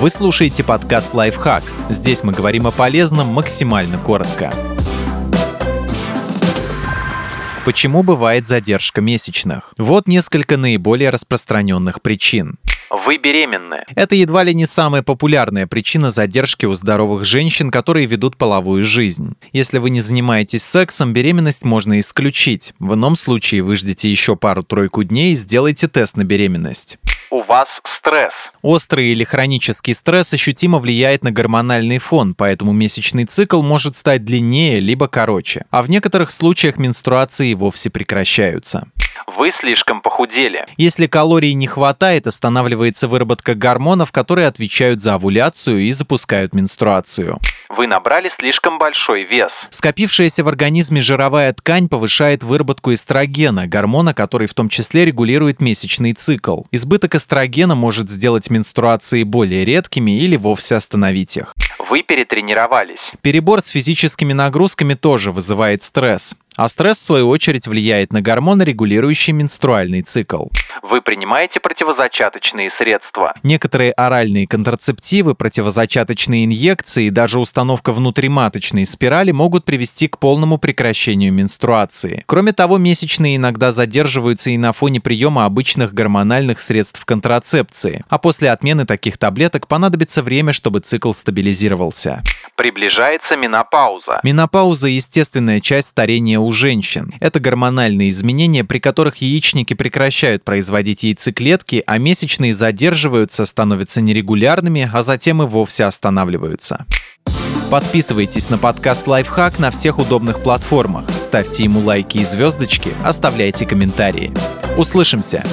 Вы слушаете подкаст «Лайфхак». Здесь мы говорим о полезном максимально коротко. Почему бывает задержка месячных? Вот несколько наиболее распространенных причин. Вы беременны. Это едва ли не самая популярная причина задержки у здоровых женщин, которые ведут половую жизнь. Если вы не занимаетесь сексом, беременность можно исключить. В ином случае вы ждете еще пару-тройку дней и сделайте тест на беременность у вас стресс. Острый или хронический стресс ощутимо влияет на гормональный фон, поэтому месячный цикл может стать длиннее либо короче, а в некоторых случаях менструации вовсе прекращаются. Вы слишком похудели. Если калорий не хватает, останавливается выработка гормонов, которые отвечают за овуляцию и запускают менструацию. Вы набрали слишком большой вес. Скопившаяся в организме жировая ткань повышает выработку эстрогена, гормона, который в том числе регулирует месячный цикл. Избыток эстрогена может сделать менструации более редкими или вовсе остановить их. Вы перетренировались. Перебор с физическими нагрузками тоже вызывает стресс. А стресс, в свою очередь, влияет на гормоны, регулирующие менструальный цикл. Вы принимаете противозачаточные средства. Некоторые оральные контрацептивы, противозачаточные инъекции и даже установка внутриматочной спирали могут привести к полному прекращению менструации. Кроме того, месячные иногда задерживаются и на фоне приема обычных гормональных средств контрацепции, а после отмены таких таблеток понадобится время, чтобы цикл стабилизировался. Приближается менопауза. Менопауза – естественная часть старения у женщин. Это гормональные изменения, при которых яичники прекращают производить яйцеклетки, а месячные задерживаются, становятся нерегулярными, а затем и вовсе останавливаются. Подписывайтесь на подкаст «Лайфхак» на всех удобных платформах, ставьте ему лайки и звездочки, оставляйте комментарии. Услышимся!